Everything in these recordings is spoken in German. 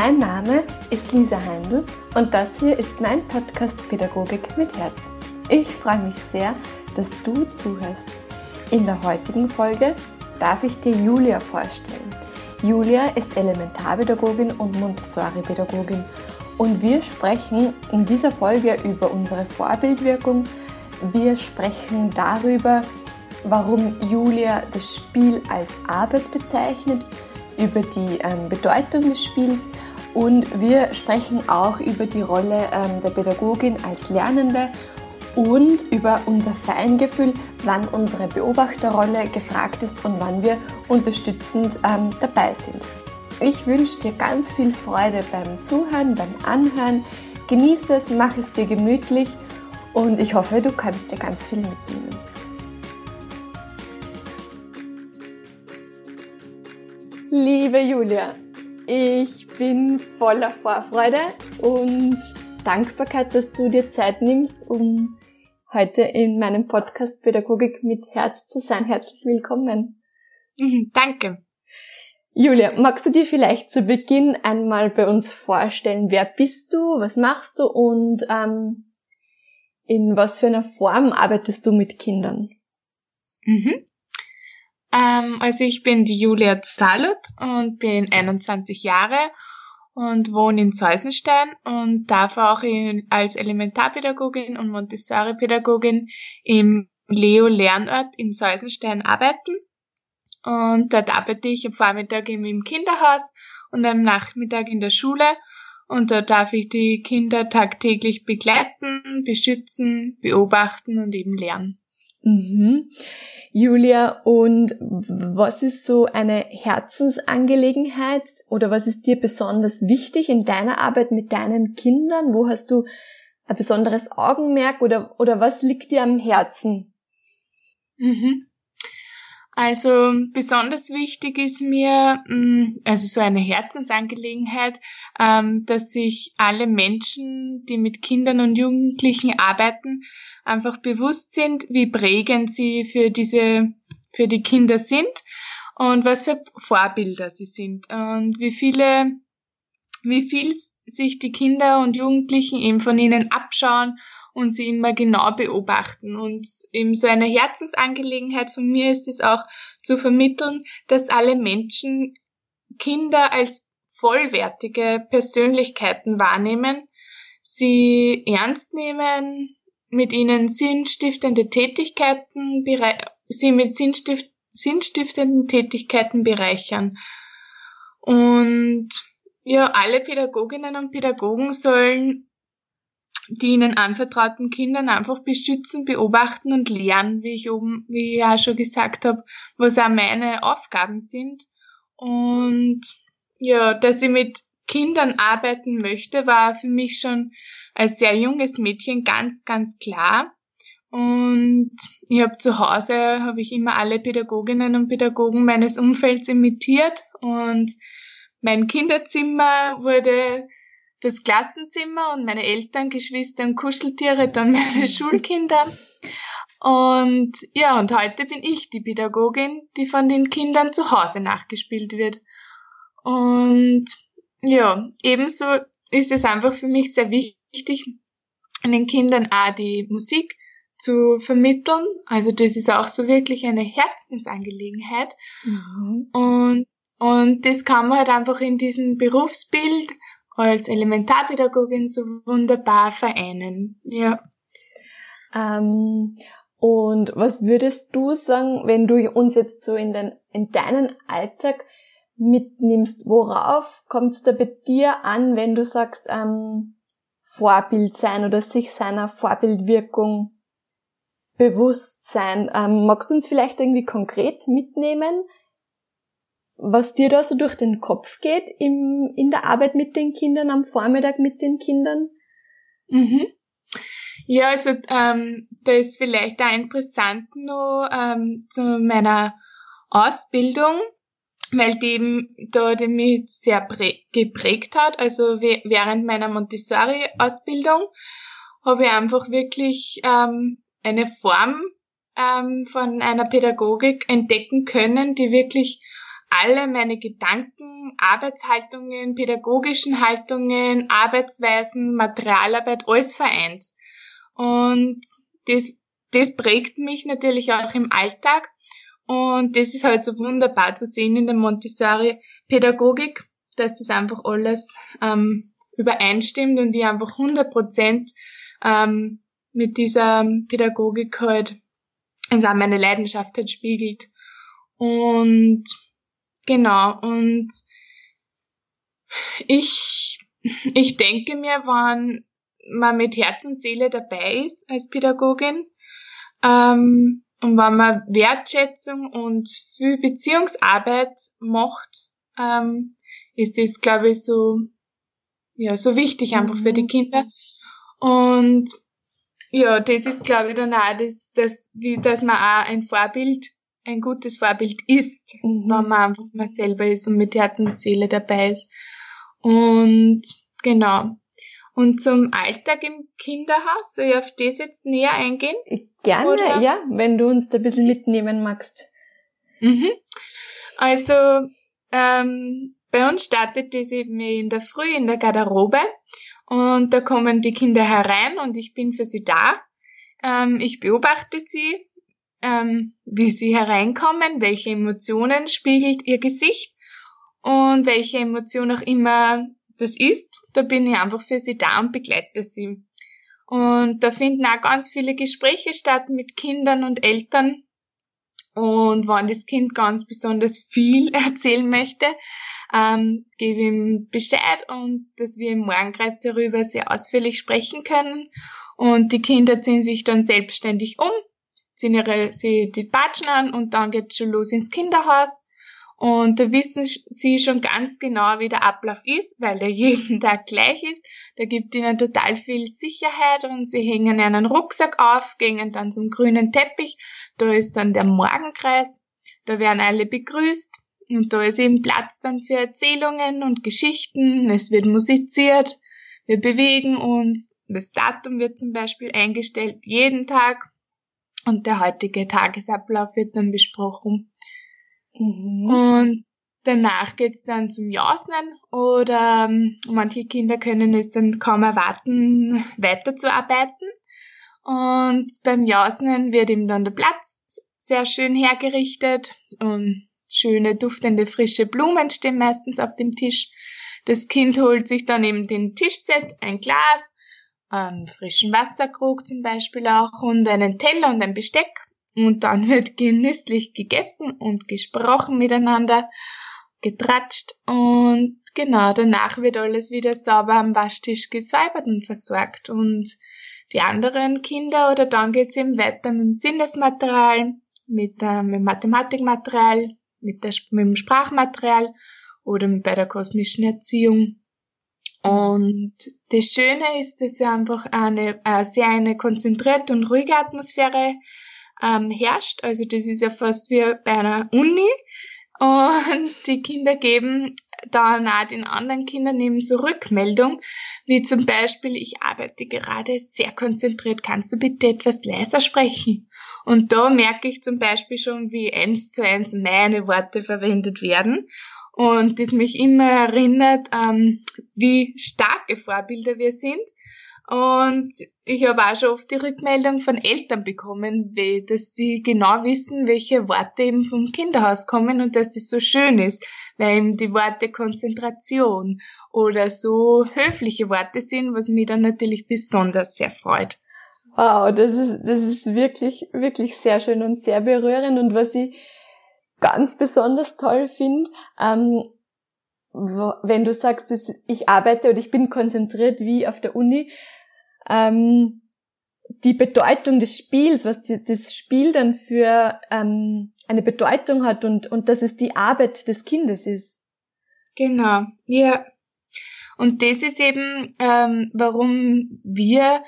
Mein Name ist Lisa Heindl und das hier ist mein Podcast Pädagogik mit Herz. Ich freue mich sehr, dass du zuhörst. In der heutigen Folge darf ich dir Julia vorstellen. Julia ist Elementarpädagogin und Montessori-Pädagogin und wir sprechen in dieser Folge über unsere Vorbildwirkung. Wir sprechen darüber, warum Julia das Spiel als Arbeit bezeichnet, über die ähm, Bedeutung des Spiels und wir sprechen auch über die Rolle ähm, der Pädagogin als Lernende und über unser Feingefühl, wann unsere Beobachterrolle gefragt ist und wann wir unterstützend ähm, dabei sind. Ich wünsche dir ganz viel Freude beim Zuhören, beim Anhören. Genieße es, mach es dir gemütlich und ich hoffe, du kannst dir ganz viel mitnehmen. Liebe Julia, ich bin voller Vorfreude und Dankbarkeit, dass du dir Zeit nimmst, um heute in meinem Podcast Pädagogik mit Herz zu sein. Herzlich willkommen. Danke. Julia, magst du dir vielleicht zu Beginn einmal bei uns vorstellen, wer bist du, was machst du und ähm, in was für einer Form arbeitest du mit Kindern? Mhm. Ähm, also ich bin die Julia Zalut und bin 21 Jahre und wohne in Zeusenstein und darf auch in, als Elementarpädagogin und Montessori-Pädagogin im Leo Lernort in Zeusenstein arbeiten. Und dort arbeite ich am Vormittag im Kinderhaus und am Nachmittag in der Schule. Und dort darf ich die Kinder tagtäglich begleiten, beschützen, beobachten und eben lernen. Mhm. Julia, und was ist so eine Herzensangelegenheit oder was ist dir besonders wichtig in deiner Arbeit mit deinen Kindern? Wo hast du ein besonderes Augenmerk oder, oder was liegt dir am Herzen? Mhm. Also besonders wichtig ist mir, mm, also so eine Herzensangelegenheit, ähm, dass sich alle Menschen, die mit Kindern und Jugendlichen arbeiten, einfach bewusst sind, wie prägend sie für diese, für die Kinder sind und was für Vorbilder sie sind. Und wie viele, wie viel sich die Kinder und Jugendlichen eben von ihnen abschauen und sie immer genau beobachten. Und eben so eine Herzensangelegenheit von mir ist es auch zu vermitteln, dass alle Menschen Kinder als vollwertige Persönlichkeiten wahrnehmen, sie ernst nehmen, mit ihnen sinnstiftende Tätigkeiten, sie mit Sinnstift, sinnstiftenden Tätigkeiten bereichern. Und ja, alle Pädagoginnen und Pädagogen sollen die ihnen anvertrauten Kindern einfach beschützen, beobachten und lernen, wie ich oben, wie ich ja schon gesagt habe, was auch meine Aufgaben sind. Und ja, dass ich mit Kindern arbeiten möchte, war für mich schon als sehr junges Mädchen ganz, ganz klar. Und ich habe zu Hause habe ich immer alle Pädagoginnen und Pädagogen meines Umfelds imitiert und mein Kinderzimmer wurde das Klassenzimmer und meine Eltern, Geschwister und Kuscheltiere, dann meine Schulkinder. Und ja, und heute bin ich die Pädagogin, die von den Kindern zu Hause nachgespielt wird. Und ja, ebenso ist es einfach für mich sehr wichtig, den Kindern auch die Musik zu vermitteln. Also das ist auch so wirklich eine Herzensangelegenheit. Mhm. Und, und das kann man halt einfach in diesem Berufsbild als Elementarpädagogin so wunderbar vereinen. Ja. Ähm, und was würdest du sagen, wenn du uns jetzt so in, den, in deinen Alltag mitnimmst? Worauf kommt es da bei dir an, wenn du sagst, ähm, Vorbild sein oder sich seiner Vorbildwirkung bewusst sein? Ähm, magst du uns vielleicht irgendwie konkret mitnehmen? Was dir da so durch den Kopf geht im, in der Arbeit mit den Kindern, am Vormittag mit den Kindern? Mhm. Ja, also ähm, da ist vielleicht auch interessant noch ähm, zu meiner Ausbildung, weil die eben da die mich sehr geprägt hat. Also während meiner Montessori-Ausbildung habe ich einfach wirklich ähm, eine Form ähm, von einer Pädagogik entdecken können, die wirklich alle meine Gedanken, Arbeitshaltungen, pädagogischen Haltungen, Arbeitsweisen, Materialarbeit, alles vereint. Und das, das prägt mich natürlich auch im Alltag. Und das ist halt so wunderbar zu sehen in der Montessori-Pädagogik, dass das einfach alles ähm, übereinstimmt und die einfach 100 Prozent ähm, mit dieser Pädagogik halt, also auch meine Leidenschaft halt spiegelt. Und genau, und ich, ich denke mir, wenn man mit Herz und Seele dabei ist als Pädagogin, ähm, und wenn man Wertschätzung und viel Beziehungsarbeit macht, ähm, ist das, glaube ich, so, ja, so wichtig einfach mhm. für die mhm. Kinder. Und ja, das ist, glaube ich, dann auch das, das, wie, dass man auch ein Vorbild, ein gutes Vorbild ist, mhm. wenn man einfach mal selber ist und mit Herz und Seele dabei ist. Und genau. Und zum Alltag im Kinderhaus, soll ich auf das jetzt näher eingehen? Gerne, Oder? ja, wenn du uns da ein bisschen mitnehmen magst. Mhm. Also, ähm, bei uns startet das eben in der Früh in der Garderobe und da kommen die Kinder herein und ich bin für sie da. Ähm, ich beobachte sie, ähm, wie sie hereinkommen, welche Emotionen spiegelt ihr Gesicht und welche Emotion auch immer das ist. Da bin ich einfach für sie da und begleite sie. Und da finden auch ganz viele Gespräche statt mit Kindern und Eltern. Und wenn das Kind ganz besonders viel erzählen möchte, ähm, gebe ihm Bescheid und dass wir im Morgenkreis darüber sehr ausführlich sprechen können. Und die Kinder ziehen sich dann selbstständig um, ziehen ihre, sie die Batschen an und dann geht's schon los ins Kinderhaus. Und da wissen sie schon ganz genau, wie der Ablauf ist, weil der jeden Tag gleich ist. Da gibt ihnen total viel Sicherheit und sie hängen einen Rucksack auf, gehen dann zum grünen Teppich. Da ist dann der Morgenkreis. Da werden alle begrüßt. Und da ist eben Platz dann für Erzählungen und Geschichten. Es wird musiziert. Wir bewegen uns. Das Datum wird zum Beispiel eingestellt jeden Tag. Und der heutige Tagesablauf wird dann besprochen. Mhm. Und danach geht's dann zum Jausen oder ähm, manche Kinder können es dann kaum erwarten, weiterzuarbeiten. Und beim Jausen wird ihm dann der Platz sehr schön hergerichtet und schöne, duftende, frische Blumen stehen meistens auf dem Tisch. Das Kind holt sich dann eben den Tischset, ein Glas, einen frischen Wasserkrug zum Beispiel auch und einen Teller und ein Besteck. Und dann wird genüsslich gegessen und gesprochen miteinander, getratscht und genau, danach wird alles wieder sauber am Waschtisch gesäubert und versorgt und die anderen Kinder oder dann geht's eben weiter mit dem Sinnesmaterial, mit, mit Mathematikmaterial, mit, der, mit dem Sprachmaterial oder bei der kosmischen Erziehung. Und das Schöne ist, dass einfach eine äh, sehr eine konzentrierte und ruhige Atmosphäre ähm, herrscht. Also das ist ja fast wie bei einer Uni. Und die Kinder geben dann auch den anderen Kindern eben so Rückmeldung, wie zum Beispiel, ich arbeite gerade sehr konzentriert, kannst du bitte etwas leiser sprechen? Und da merke ich zum Beispiel schon, wie eins zu eins meine Worte verwendet werden und das mich immer erinnert, ähm, wie starke Vorbilder wir sind. Und ich habe auch schon oft die Rückmeldung von Eltern bekommen, dass sie genau wissen, welche Worte eben vom Kinderhaus kommen und dass das so schön ist, weil eben die Worte Konzentration oder so höfliche Worte sind, was mich dann natürlich besonders sehr freut. Wow, das ist, das ist wirklich, wirklich sehr schön und sehr berührend. Und was ich ganz besonders toll finde, ähm, wenn du sagst, dass ich arbeite oder ich bin konzentriert wie auf der Uni, ähm, die Bedeutung des Spiels, was die, das Spiel dann für ähm, eine Bedeutung hat und, und dass es die Arbeit des Kindes ist. Genau, ja. Und das ist eben, ähm, warum wir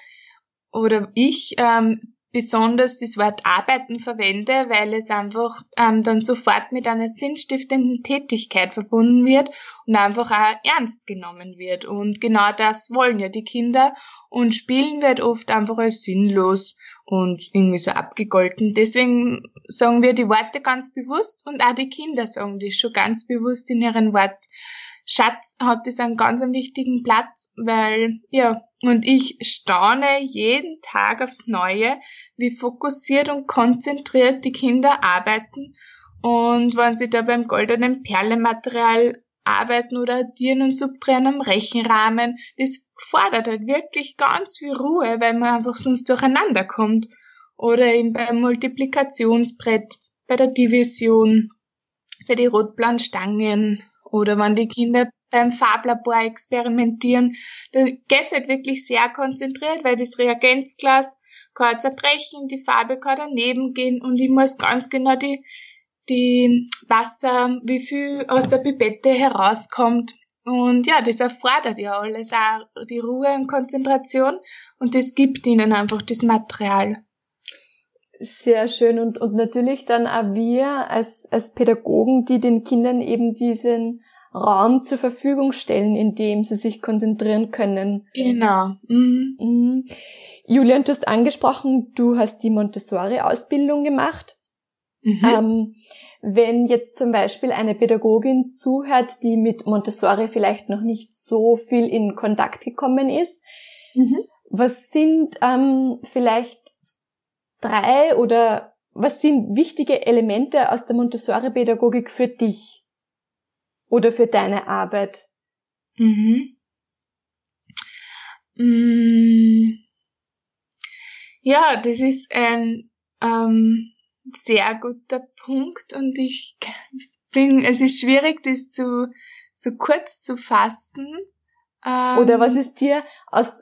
oder ich ähm, besonders das Wort arbeiten verwende, weil es einfach ähm, dann sofort mit einer sinnstiftenden Tätigkeit verbunden wird und einfach auch ernst genommen wird. Und genau das wollen ja die Kinder und Spielen wird oft einfach als sinnlos und irgendwie so abgegolten. Deswegen sagen wir die Worte ganz bewusst und auch die Kinder sagen das schon ganz bewusst in ihren Wortschatz hat das einen ganz wichtigen Platz, weil, ja, und ich staune jeden Tag aufs Neue, wie fokussiert und konzentriert die Kinder arbeiten und wenn sie da beim goldenen Perlematerial arbeiten oder addieren und subtrahieren am Rechenrahmen, das fordert halt wirklich ganz viel Ruhe, weil man einfach sonst durcheinander kommt. Oder eben beim Multiplikationsbrett, bei der Division, bei den rot-blauen Stangen oder wenn die Kinder beim Farblabor experimentieren, da geht's halt wirklich sehr konzentriert, weil das Reagenzglas kann zerbrechen, die Farbe kann daneben gehen und ich muss ganz genau die die Wasser, wie viel aus der Pipette herauskommt. Und ja, das erfordert ja alles auch die Ruhe und Konzentration und das gibt ihnen einfach das Material. Sehr schön und, und natürlich dann auch wir als, als Pädagogen, die den Kindern eben diesen Raum zur Verfügung stellen, in dem sie sich konzentrieren können. Genau. Mhm. Mhm. Julian, du hast angesprochen, du hast die Montessori-Ausbildung gemacht. Mhm. Ähm, wenn jetzt zum Beispiel eine Pädagogin zuhört, die mit Montessori vielleicht noch nicht so viel in Kontakt gekommen ist, mhm. was sind ähm, vielleicht drei oder was sind wichtige Elemente aus der Montessori-Pädagogik für dich oder für deine Arbeit? Mhm. Mm. Ja, das ist ein ähm, sehr guter Punkt und ich bin, es ist schwierig, das zu, so kurz zu fassen. Ähm, Oder was ist dir aus,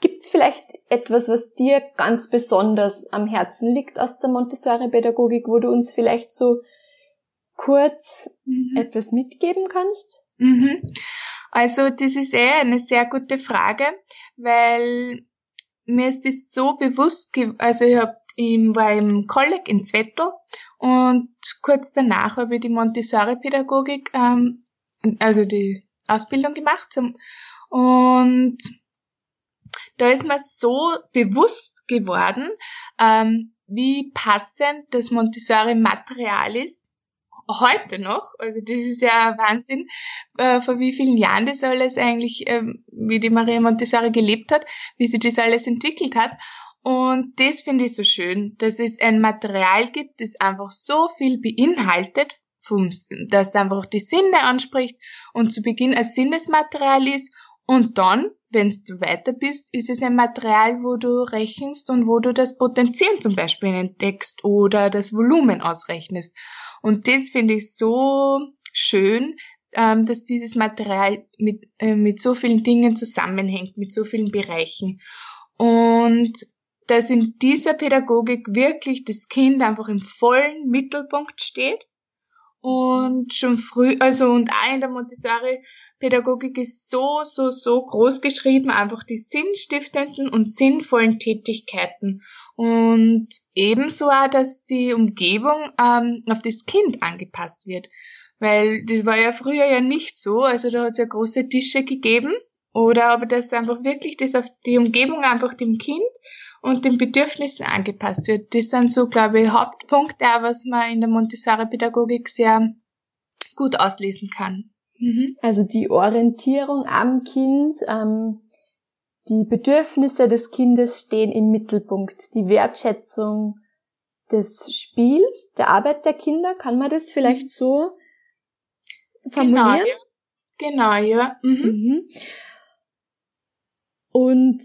gibt's vielleicht etwas, was dir ganz besonders am Herzen liegt aus der Montessori-Pädagogik, wo du uns vielleicht so kurz mhm. etwas mitgeben kannst? Mhm. Also das ist eher eine sehr gute Frage, weil mir ist das so bewusst, also ich habe ich war im Kolleg in Zwettel und kurz danach habe ich die Montessori-Pädagogik, ähm, also die Ausbildung gemacht. Und da ist mir so bewusst geworden, ähm, wie passend das Montessori-Material ist. Heute noch, also das ist ja Wahnsinn, äh, vor wie vielen Jahren das alles eigentlich, äh, wie die Maria Montessori gelebt hat, wie sie das alles entwickelt hat. Und das finde ich so schön, dass es ein Material gibt, das einfach so viel beinhaltet, dass einfach die Sinne anspricht und zu Beginn ein Sinnesmaterial ist und dann, wenn du weiter bist, ist es ein Material, wo du rechnest und wo du das Potenzial zum Beispiel entdeckst oder das Volumen ausrechnest. Und das finde ich so schön, ähm, dass dieses Material mit, äh, mit so vielen Dingen zusammenhängt, mit so vielen Bereichen. Und dass in dieser Pädagogik wirklich das Kind einfach im vollen Mittelpunkt steht und schon früh, also und auch in der Montessori-Pädagogik ist so, so, so groß geschrieben, einfach die sinnstiftenden und sinnvollen Tätigkeiten. Und ebenso auch, dass die Umgebung ähm, auf das Kind angepasst wird. Weil das war ja früher ja nicht so, also da hat es ja große Tische gegeben. Oder aber dass einfach wirklich das auf die Umgebung einfach dem Kind und den Bedürfnissen angepasst wird. Das sind so, glaube ich, Hauptpunkte, was man in der Montessori-Pädagogik sehr gut auslesen kann. Mhm. Also die Orientierung am Kind, ähm, die Bedürfnisse des Kindes stehen im Mittelpunkt. Die Wertschätzung des Spiels, der Arbeit der Kinder, kann man das vielleicht so formulieren? Genau, ja. Genau, ja. Mhm. mhm. Und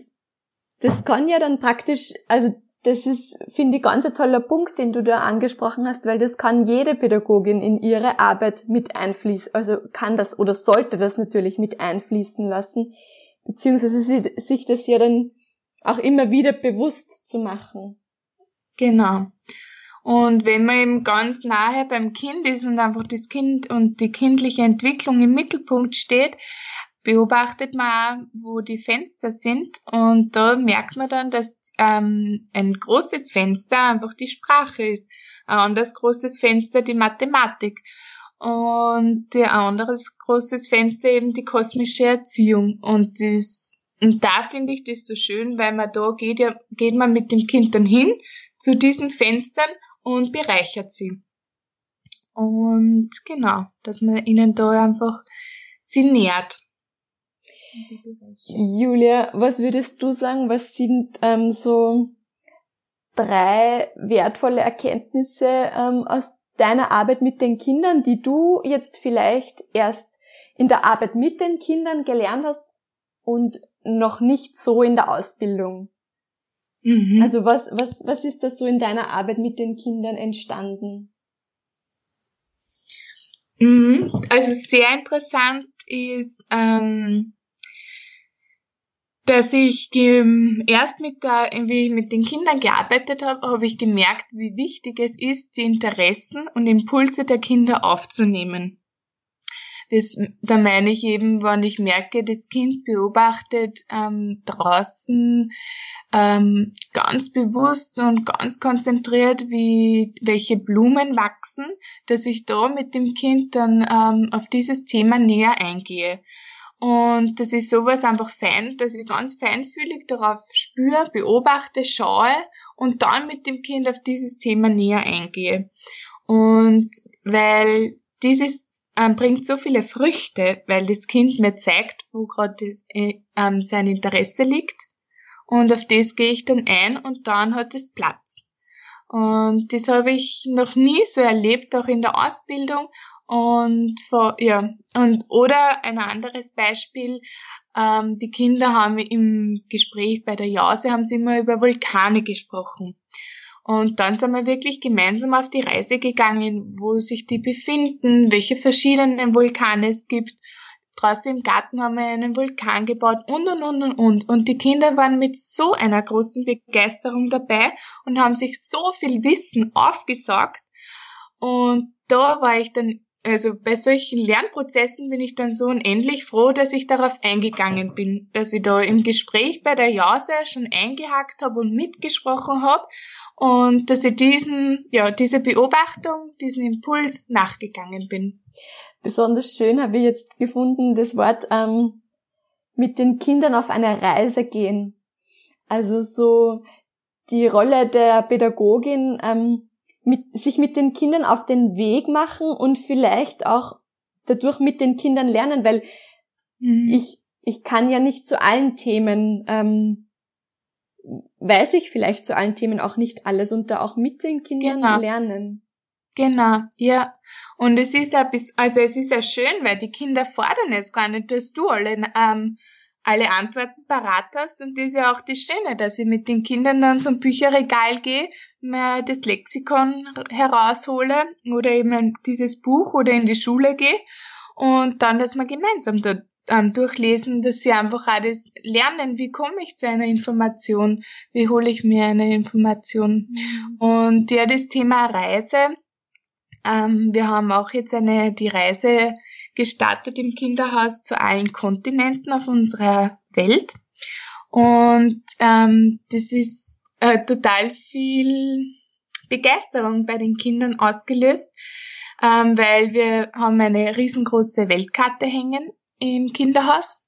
das kann ja dann praktisch, also das ist, finde ich, ganz ein toller Punkt, den du da angesprochen hast, weil das kann jede Pädagogin in ihre Arbeit mit einfließen, also kann das oder sollte das natürlich mit einfließen lassen, beziehungsweise sich das ja dann auch immer wieder bewusst zu machen. Genau. Und wenn man eben ganz nahe beim Kind ist und einfach das Kind und die kindliche Entwicklung im Mittelpunkt steht, beobachtet man wo die Fenster sind und da merkt man dann, dass ähm, ein großes Fenster einfach die Sprache ist, ein anderes großes Fenster die Mathematik und ein anderes großes Fenster eben die kosmische Erziehung und das und da finde ich das so schön, weil man da geht ja geht man mit dem Kind dann hin zu diesen Fenstern und bereichert sie. Und genau, dass man ihnen da einfach sie Julia, was würdest du sagen, was sind ähm, so drei wertvolle Erkenntnisse ähm, aus deiner Arbeit mit den Kindern, die du jetzt vielleicht erst in der Arbeit mit den Kindern gelernt hast und noch nicht so in der Ausbildung? Mhm. Also was, was, was ist da so in deiner Arbeit mit den Kindern entstanden? Mhm. Also sehr interessant ist, ähm, dass ich erst mit der, wie ich mit den Kindern gearbeitet habe, habe ich gemerkt, wie wichtig es ist, die Interessen und Impulse der Kinder aufzunehmen. Das, da meine ich eben, wenn ich merke, das Kind beobachtet ähm, draußen ähm, ganz bewusst und ganz konzentriert, wie welche Blumen wachsen, dass ich da mit dem Kind dann ähm, auf dieses Thema näher eingehe. Und das ist sowas einfach fein, dass ich ganz feinfühlig darauf spüre, beobachte, schaue und dann mit dem Kind auf dieses Thema näher eingehe. Und weil dieses ähm, bringt so viele Früchte, weil das Kind mir zeigt, wo gerade äh, ähm, sein Interesse liegt. Und auf das gehe ich dann ein und dann hat es Platz. Und das habe ich noch nie so erlebt, auch in der Ausbildung. Und ja, und oder ein anderes Beispiel, ähm, die Kinder haben im Gespräch bei der Jause haben sie immer über Vulkane gesprochen. Und dann sind wir wirklich gemeinsam auf die Reise gegangen, wo sich die befinden, welche verschiedenen Vulkane es gibt. Draußen im Garten haben wir einen Vulkan gebaut und und und und und. Und die Kinder waren mit so einer großen Begeisterung dabei und haben sich so viel Wissen aufgesaugt. Und da war ich dann also bei solchen Lernprozessen bin ich dann so unendlich froh, dass ich darauf eingegangen bin, dass ich da im Gespräch bei der Jase schon eingehakt habe und mitgesprochen habe und dass ich diesen, ja, diese Beobachtung, diesen Impuls nachgegangen bin. Besonders schön habe ich jetzt gefunden, das Wort ähm, mit den Kindern auf eine Reise gehen. Also so die Rolle der Pädagogin ähm, mit, sich mit den Kindern auf den Weg machen und vielleicht auch dadurch mit den Kindern lernen, weil mhm. ich, ich kann ja nicht zu allen Themen, ähm, weiß ich vielleicht zu allen Themen auch nicht alles und da auch mit den Kindern genau. lernen. Genau, ja. Und es ist ja bis, also es ist ja schön, weil die Kinder fordern es gar nicht, dass du alle ähm, alle Antworten parat hast. Und das ist ja auch das Schöne, dass ich mit den Kindern dann zum Bücherregal gehe, mir das Lexikon heraushole oder eben dieses Buch oder in die Schule gehe und dann, dass wir gemeinsam dort ähm, durchlesen, dass sie einfach das lernen, wie komme ich zu einer Information, wie hole ich mir eine Information. Mhm. Und ja, das Thema Reise, ähm, wir haben auch jetzt eine, die Reise gestartet im Kinderhaus zu allen Kontinenten auf unserer Welt. Und ähm, das ist äh, total viel Begeisterung bei den Kindern ausgelöst, ähm, weil wir haben eine riesengroße Weltkarte hängen im Kinderhaus.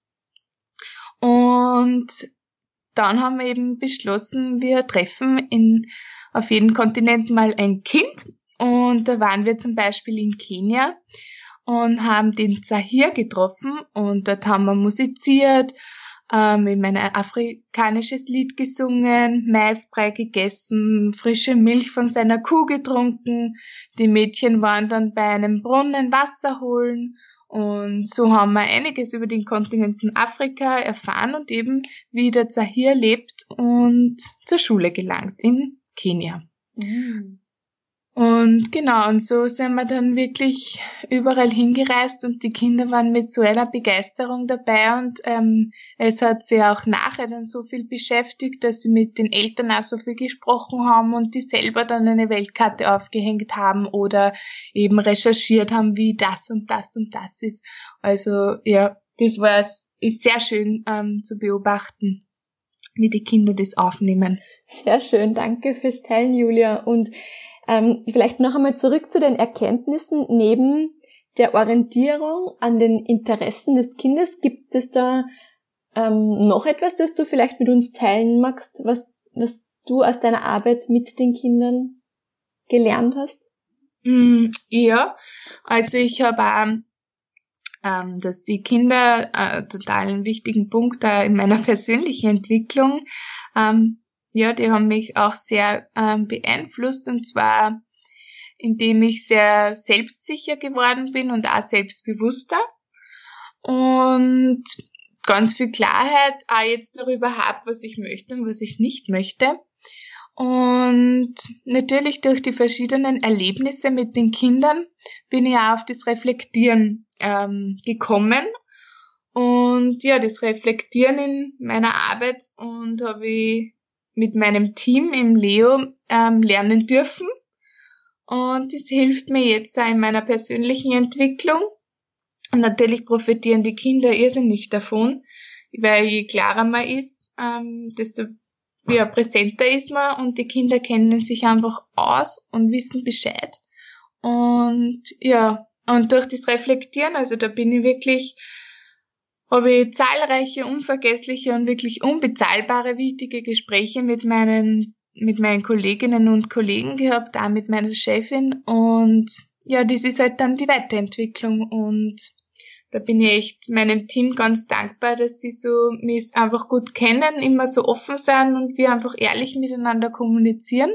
Und dann haben wir eben beschlossen, wir treffen in, auf jedem Kontinent mal ein Kind. Und da waren wir zum Beispiel in Kenia und haben den Zahir getroffen und dort haben wir musiziert, ähm, eben ein afrikanisches Lied gesungen, Maisbrei gegessen, frische Milch von seiner Kuh getrunken. Die Mädchen waren dann bei einem Brunnen Wasser holen und so haben wir einiges über den Kontinenten Afrika erfahren und eben wie der Zahir lebt und zur Schule gelangt in Kenia. Mhm. Und genau, und so sind wir dann wirklich überall hingereist und die Kinder waren mit so einer Begeisterung dabei und ähm, es hat sie auch nachher dann so viel beschäftigt, dass sie mit den Eltern auch so viel gesprochen haben und die selber dann eine Weltkarte aufgehängt haben oder eben recherchiert haben, wie das und das und das ist. Also ja, das war ist sehr schön ähm, zu beobachten, wie die Kinder das aufnehmen. Sehr schön, danke fürs Teilen, Julia. Und ähm, vielleicht noch einmal zurück zu den Erkenntnissen. Neben der Orientierung an den Interessen des Kindes, gibt es da ähm, noch etwas, das du vielleicht mit uns teilen magst, was, was du aus deiner Arbeit mit den Kindern gelernt hast? Mm, ja, also ich habe ähm, dass die Kinder äh, total einen wichtigen Punkt da in meiner persönlichen Entwicklung. Ähm, ja, die haben mich auch sehr ähm, beeinflusst und zwar indem ich sehr selbstsicher geworden bin und auch selbstbewusster und ganz viel Klarheit auch jetzt darüber habe, was ich möchte und was ich nicht möchte. Und natürlich durch die verschiedenen Erlebnisse mit den Kindern bin ich auch auf das Reflektieren ähm, gekommen. Und ja, das Reflektieren in meiner Arbeit und habe ich mit meinem Team im Leo ähm, lernen dürfen. Und das hilft mir jetzt da in meiner persönlichen Entwicklung. Und natürlich profitieren die Kinder irrsinnig davon, weil je klarer man ist, ähm, desto ja, präsenter ist man und die Kinder kennen sich einfach aus und wissen Bescheid. Und ja, und durch das Reflektieren, also da bin ich wirklich, habe ich zahlreiche unvergessliche und wirklich unbezahlbare wichtige Gespräche mit meinen, mit meinen Kolleginnen und Kollegen gehabt, auch mit meiner Chefin und ja, das ist halt dann die Weiterentwicklung und da bin ich echt meinem Team ganz dankbar, dass sie so mich einfach gut kennen, immer so offen sind und wir einfach ehrlich miteinander kommunizieren.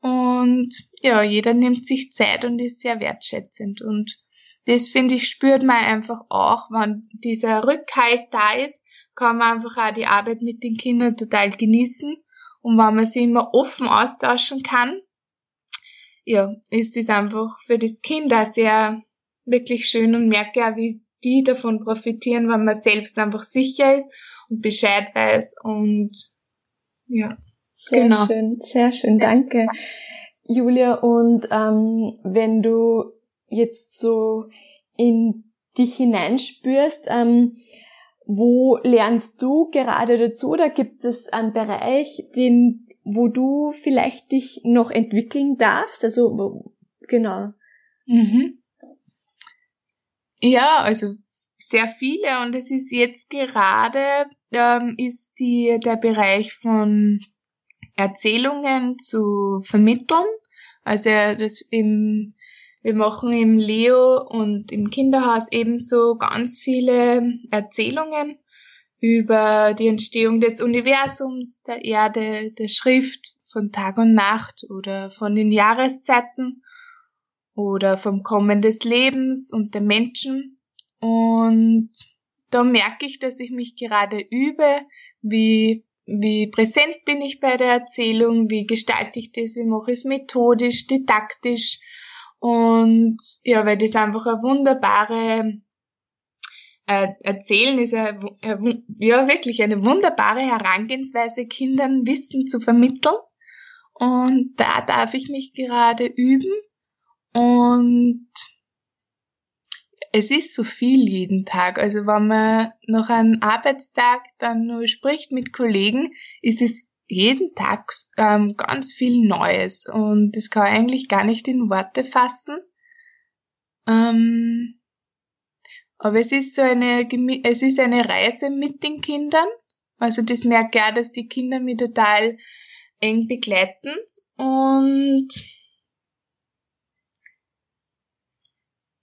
Und ja, jeder nimmt sich Zeit und ist sehr wertschätzend. Und das finde ich, spürt man einfach auch, wenn dieser Rückhalt da ist, kann man einfach auch die Arbeit mit den Kindern total genießen. Und wenn man sie immer offen austauschen kann, ja, ist das einfach für das Kind auch sehr wirklich schön und merke auch, wie die davon profitieren, wenn man selbst einfach sicher ist und Bescheid weiß und ja. Sehr genau. schön, sehr schön, danke. Julia, und ähm, wenn du jetzt so in dich hineinspürst, ähm, wo lernst du gerade dazu oder gibt es einen Bereich, den, wo du vielleicht dich noch entwickeln darfst? Also, genau. Mhm. Ja, also sehr viele und es ist jetzt gerade ähm, ist die der Bereich von Erzählungen zu vermitteln. Also das im wir machen im Leo und im Kinderhaus ebenso ganz viele Erzählungen über die Entstehung des Universums, der Erde, der Schrift, von Tag und Nacht oder von den Jahreszeiten oder vom Kommen des Lebens und der Menschen. Und da merke ich, dass ich mich gerade übe, wie, wie präsent bin ich bei der Erzählung, wie gestalte ich das, wie mache ich es methodisch, didaktisch. Und ja, weil das einfach eine wunderbare äh, Erzählen ist eine, ja wirklich eine wunderbare Herangehensweise, Kindern Wissen zu vermitteln. Und da darf ich mich gerade üben und es ist so viel jeden Tag. Also wenn man noch einen Arbeitstag dann nur spricht mit Kollegen, ist es jeden Tag ähm, ganz viel Neues und das kann eigentlich gar nicht in Worte fassen. Ähm, aber es ist so eine, es ist eine Reise mit den Kindern. Also das merke ich auch, dass die Kinder mich total eng begleiten und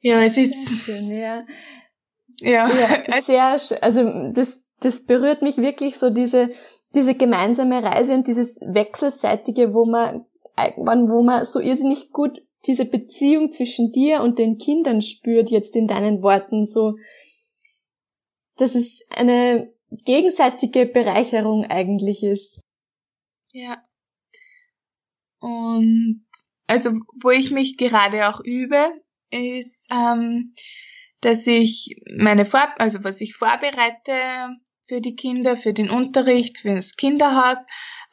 Ja, es ist. Sehr schön, ja. Ja, ja sehr schön. Also das, das berührt mich wirklich so diese, diese gemeinsame Reise und dieses Wechselseitige, wo man wo man so irrsinnig gut diese Beziehung zwischen dir und den Kindern spürt, jetzt in deinen Worten, so, dass es eine gegenseitige Bereicherung eigentlich ist. Ja. Und also, wo ich mich gerade auch übe, ist, ähm, dass ich meine Vor also was ich vorbereite für die Kinder, für den Unterricht, für das Kinderhaus.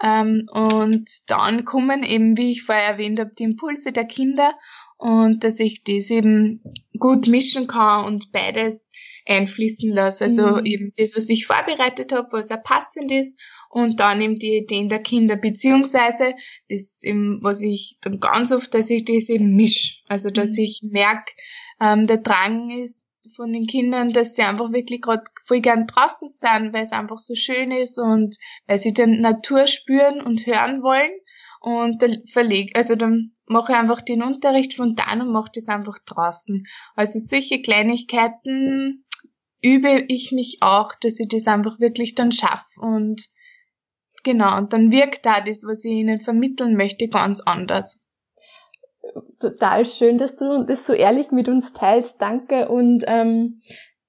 Ähm, und dann kommen eben, wie ich vorher erwähnt habe, die Impulse der Kinder und dass ich das eben gut mischen kann und beides einfließen lasse. Also mhm. eben das, was ich vorbereitet habe, was auch passend ist und dann eben die Ideen der Kinder, beziehungsweise das eben, was ich dann ganz oft, dass ich das eben misch. Also dass mhm. ich merke, ähm, der Drang ist von den Kindern, dass sie einfach wirklich gerade voll gern draußen sind, weil es einfach so schön ist und weil sie die Natur spüren und hören wollen. Und dann verleg, also dann mache ich einfach den Unterricht spontan und mache das einfach draußen. Also solche Kleinigkeiten übe ich mich auch, dass ich das einfach wirklich dann schaffe und genau, und dann wirkt da das, was ich ihnen vermitteln möchte, ganz anders. Total schön, dass du das so ehrlich mit uns teilst. Danke. Und ähm,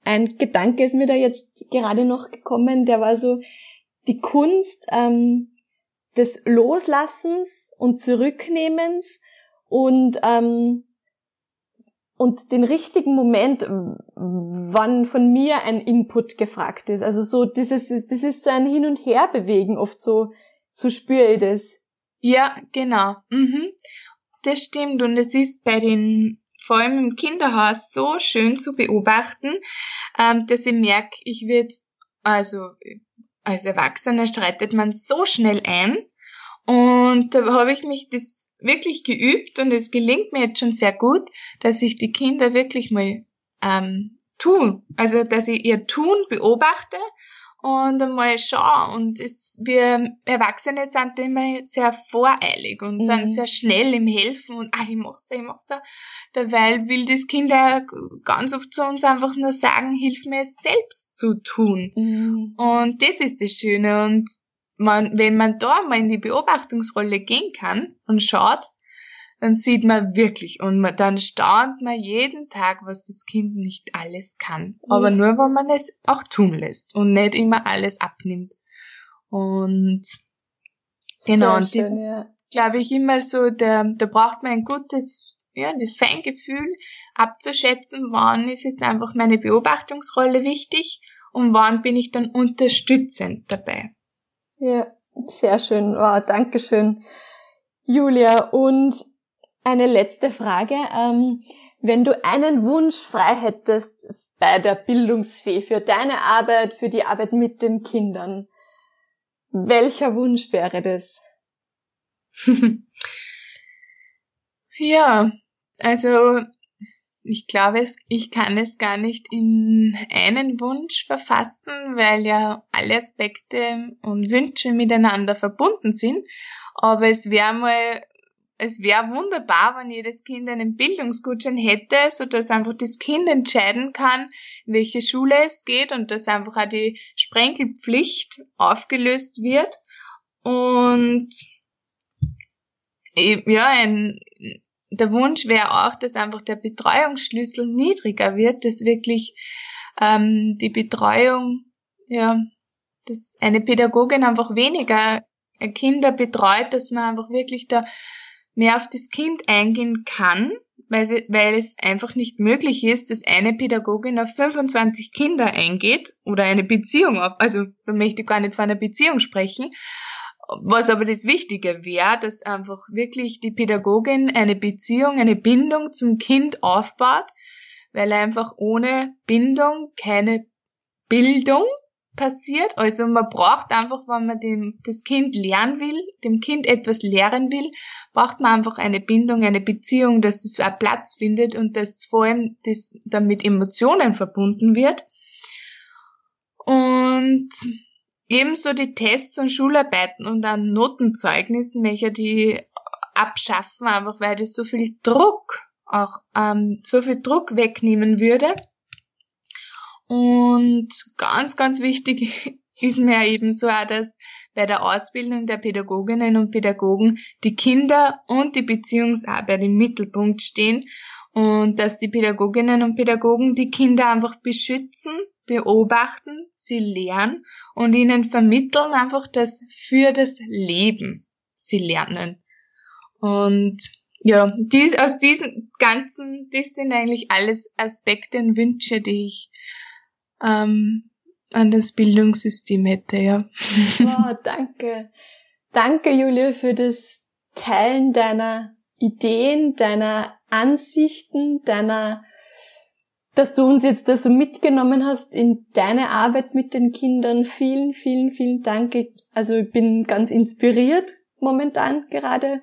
ein Gedanke ist mir da jetzt gerade noch gekommen, der war so, die Kunst ähm, des Loslassens und Zurücknehmens und ähm, und den richtigen Moment, wann von mir ein Input gefragt ist. Also so dieses, das ist so ein Hin und Her bewegen, oft so, so spüre ich das. Ja, genau. Mhm. Das stimmt und es ist bei den vor allem im Kinderhaus so schön zu beobachten, ähm, dass ich merke, ich wird also als Erwachsener streitet man so schnell ein und da habe ich mich das wirklich geübt und es gelingt mir jetzt schon sehr gut, dass ich die Kinder wirklich mal ähm, tun, also dass ich ihr Tun beobachte und einmal schaue. Und es, wir Erwachsene sind immer sehr voreilig und mhm. sind sehr schnell im Helfen und ah, ich mach's da, ich mach's da. Dabei will das Kinder ganz oft zu uns einfach nur sagen, hilf mir es selbst zu tun. Mhm. Und das ist das Schöne. Und man, wenn man da mal in die Beobachtungsrolle gehen kann und schaut, dann sieht man wirklich und man, dann staunt man jeden Tag, was das Kind nicht alles kann. Ja. Aber nur, wenn man es auch tun lässt und nicht immer alles abnimmt. Und genau, Sehr und schön, das ist, ja. glaube ich, immer so, da, da braucht man ein gutes, ja, das Feingefühl abzuschätzen, wann ist jetzt einfach meine Beobachtungsrolle wichtig und wann bin ich dann unterstützend dabei. Ja, sehr schön. Wow, danke schön, Julia. Und eine letzte Frage. Ähm, wenn du einen Wunsch frei hättest bei der Bildungsfee für deine Arbeit, für die Arbeit mit den Kindern, welcher Wunsch wäre das? ja, also ich glaube, ich kann es gar nicht in einen Wunsch verfassen, weil ja alle Aspekte und Wünsche miteinander verbunden sind. Aber es wäre mal, es wäre wunderbar, wenn jedes Kind einen Bildungsgutschein hätte, so dass einfach das Kind entscheiden kann, in welche Schule es geht und dass einfach auch die Sprenkelpflicht aufgelöst wird. Und ja, ein, der Wunsch wäre auch, dass einfach der Betreuungsschlüssel niedriger wird, dass wirklich ähm, die Betreuung, ja, dass eine Pädagogin einfach weniger Kinder betreut, dass man einfach wirklich da mehr auf das Kind eingehen kann, weil, sie, weil es einfach nicht möglich ist, dass eine Pädagogin auf 25 Kinder eingeht oder eine Beziehung auf, also da möchte gar nicht von einer Beziehung sprechen, was aber das Wichtige wäre, dass einfach wirklich die Pädagogin eine Beziehung, eine Bindung zum Kind aufbaut, weil einfach ohne Bindung keine Bildung passiert. Also man braucht einfach, wenn man dem, das Kind lernen will, dem Kind etwas lehren will, braucht man einfach eine Bindung, eine Beziehung, dass das auch Platz findet und dass vor allem das dann mit Emotionen verbunden wird. Und Ebenso die Tests und Schularbeiten und an Notenzeugnissen möchte die abschaffen, einfach weil das so viel Druck auch ähm, so viel Druck wegnehmen würde. Und ganz, ganz wichtig ist mir ebenso auch, dass bei der Ausbildung der Pädagoginnen und Pädagogen die Kinder und die Beziehungsarbeit im Mittelpunkt stehen und dass die Pädagoginnen und Pädagogen die Kinder einfach beschützen, beobachten, sie lernen und ihnen vermitteln einfach das für das Leben sie lernen. Und ja, dies, aus diesen ganzen, das sind eigentlich alles Aspekte und Wünsche, die ich ähm, an das Bildungssystem hätte, ja. Wow, danke. Danke, Julia, für das Teilen deiner Ideen, deiner Ansichten, deiner dass du uns jetzt da so mitgenommen hast in deine Arbeit mit den Kindern. Vielen, vielen, vielen Dank. Also ich bin ganz inspiriert momentan gerade.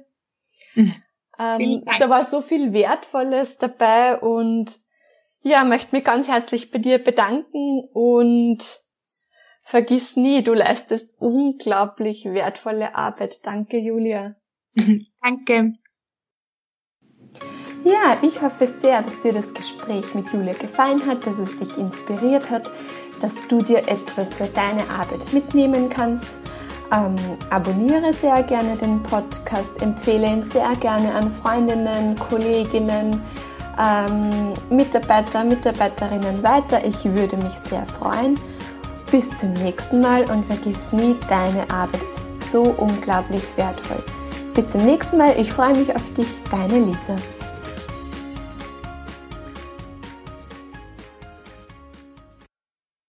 Mhm. Ähm, da war so viel Wertvolles dabei und ja, möchte mich ganz herzlich bei dir bedanken und vergiss nie, du leistest unglaublich wertvolle Arbeit. Danke, Julia. Danke. Ja, ich hoffe sehr, dass dir das Gespräch mit Julia gefallen hat, dass es dich inspiriert hat, dass du dir etwas für deine Arbeit mitnehmen kannst. Ähm, abonniere sehr gerne den Podcast, empfehle ihn sehr gerne an Freundinnen, Kolleginnen, ähm, Mitarbeiter, Mitarbeiterinnen weiter. Ich würde mich sehr freuen. Bis zum nächsten Mal und vergiss nie, deine Arbeit ist so unglaublich wertvoll. Bis zum nächsten Mal, ich freue mich auf dich, deine Lisa.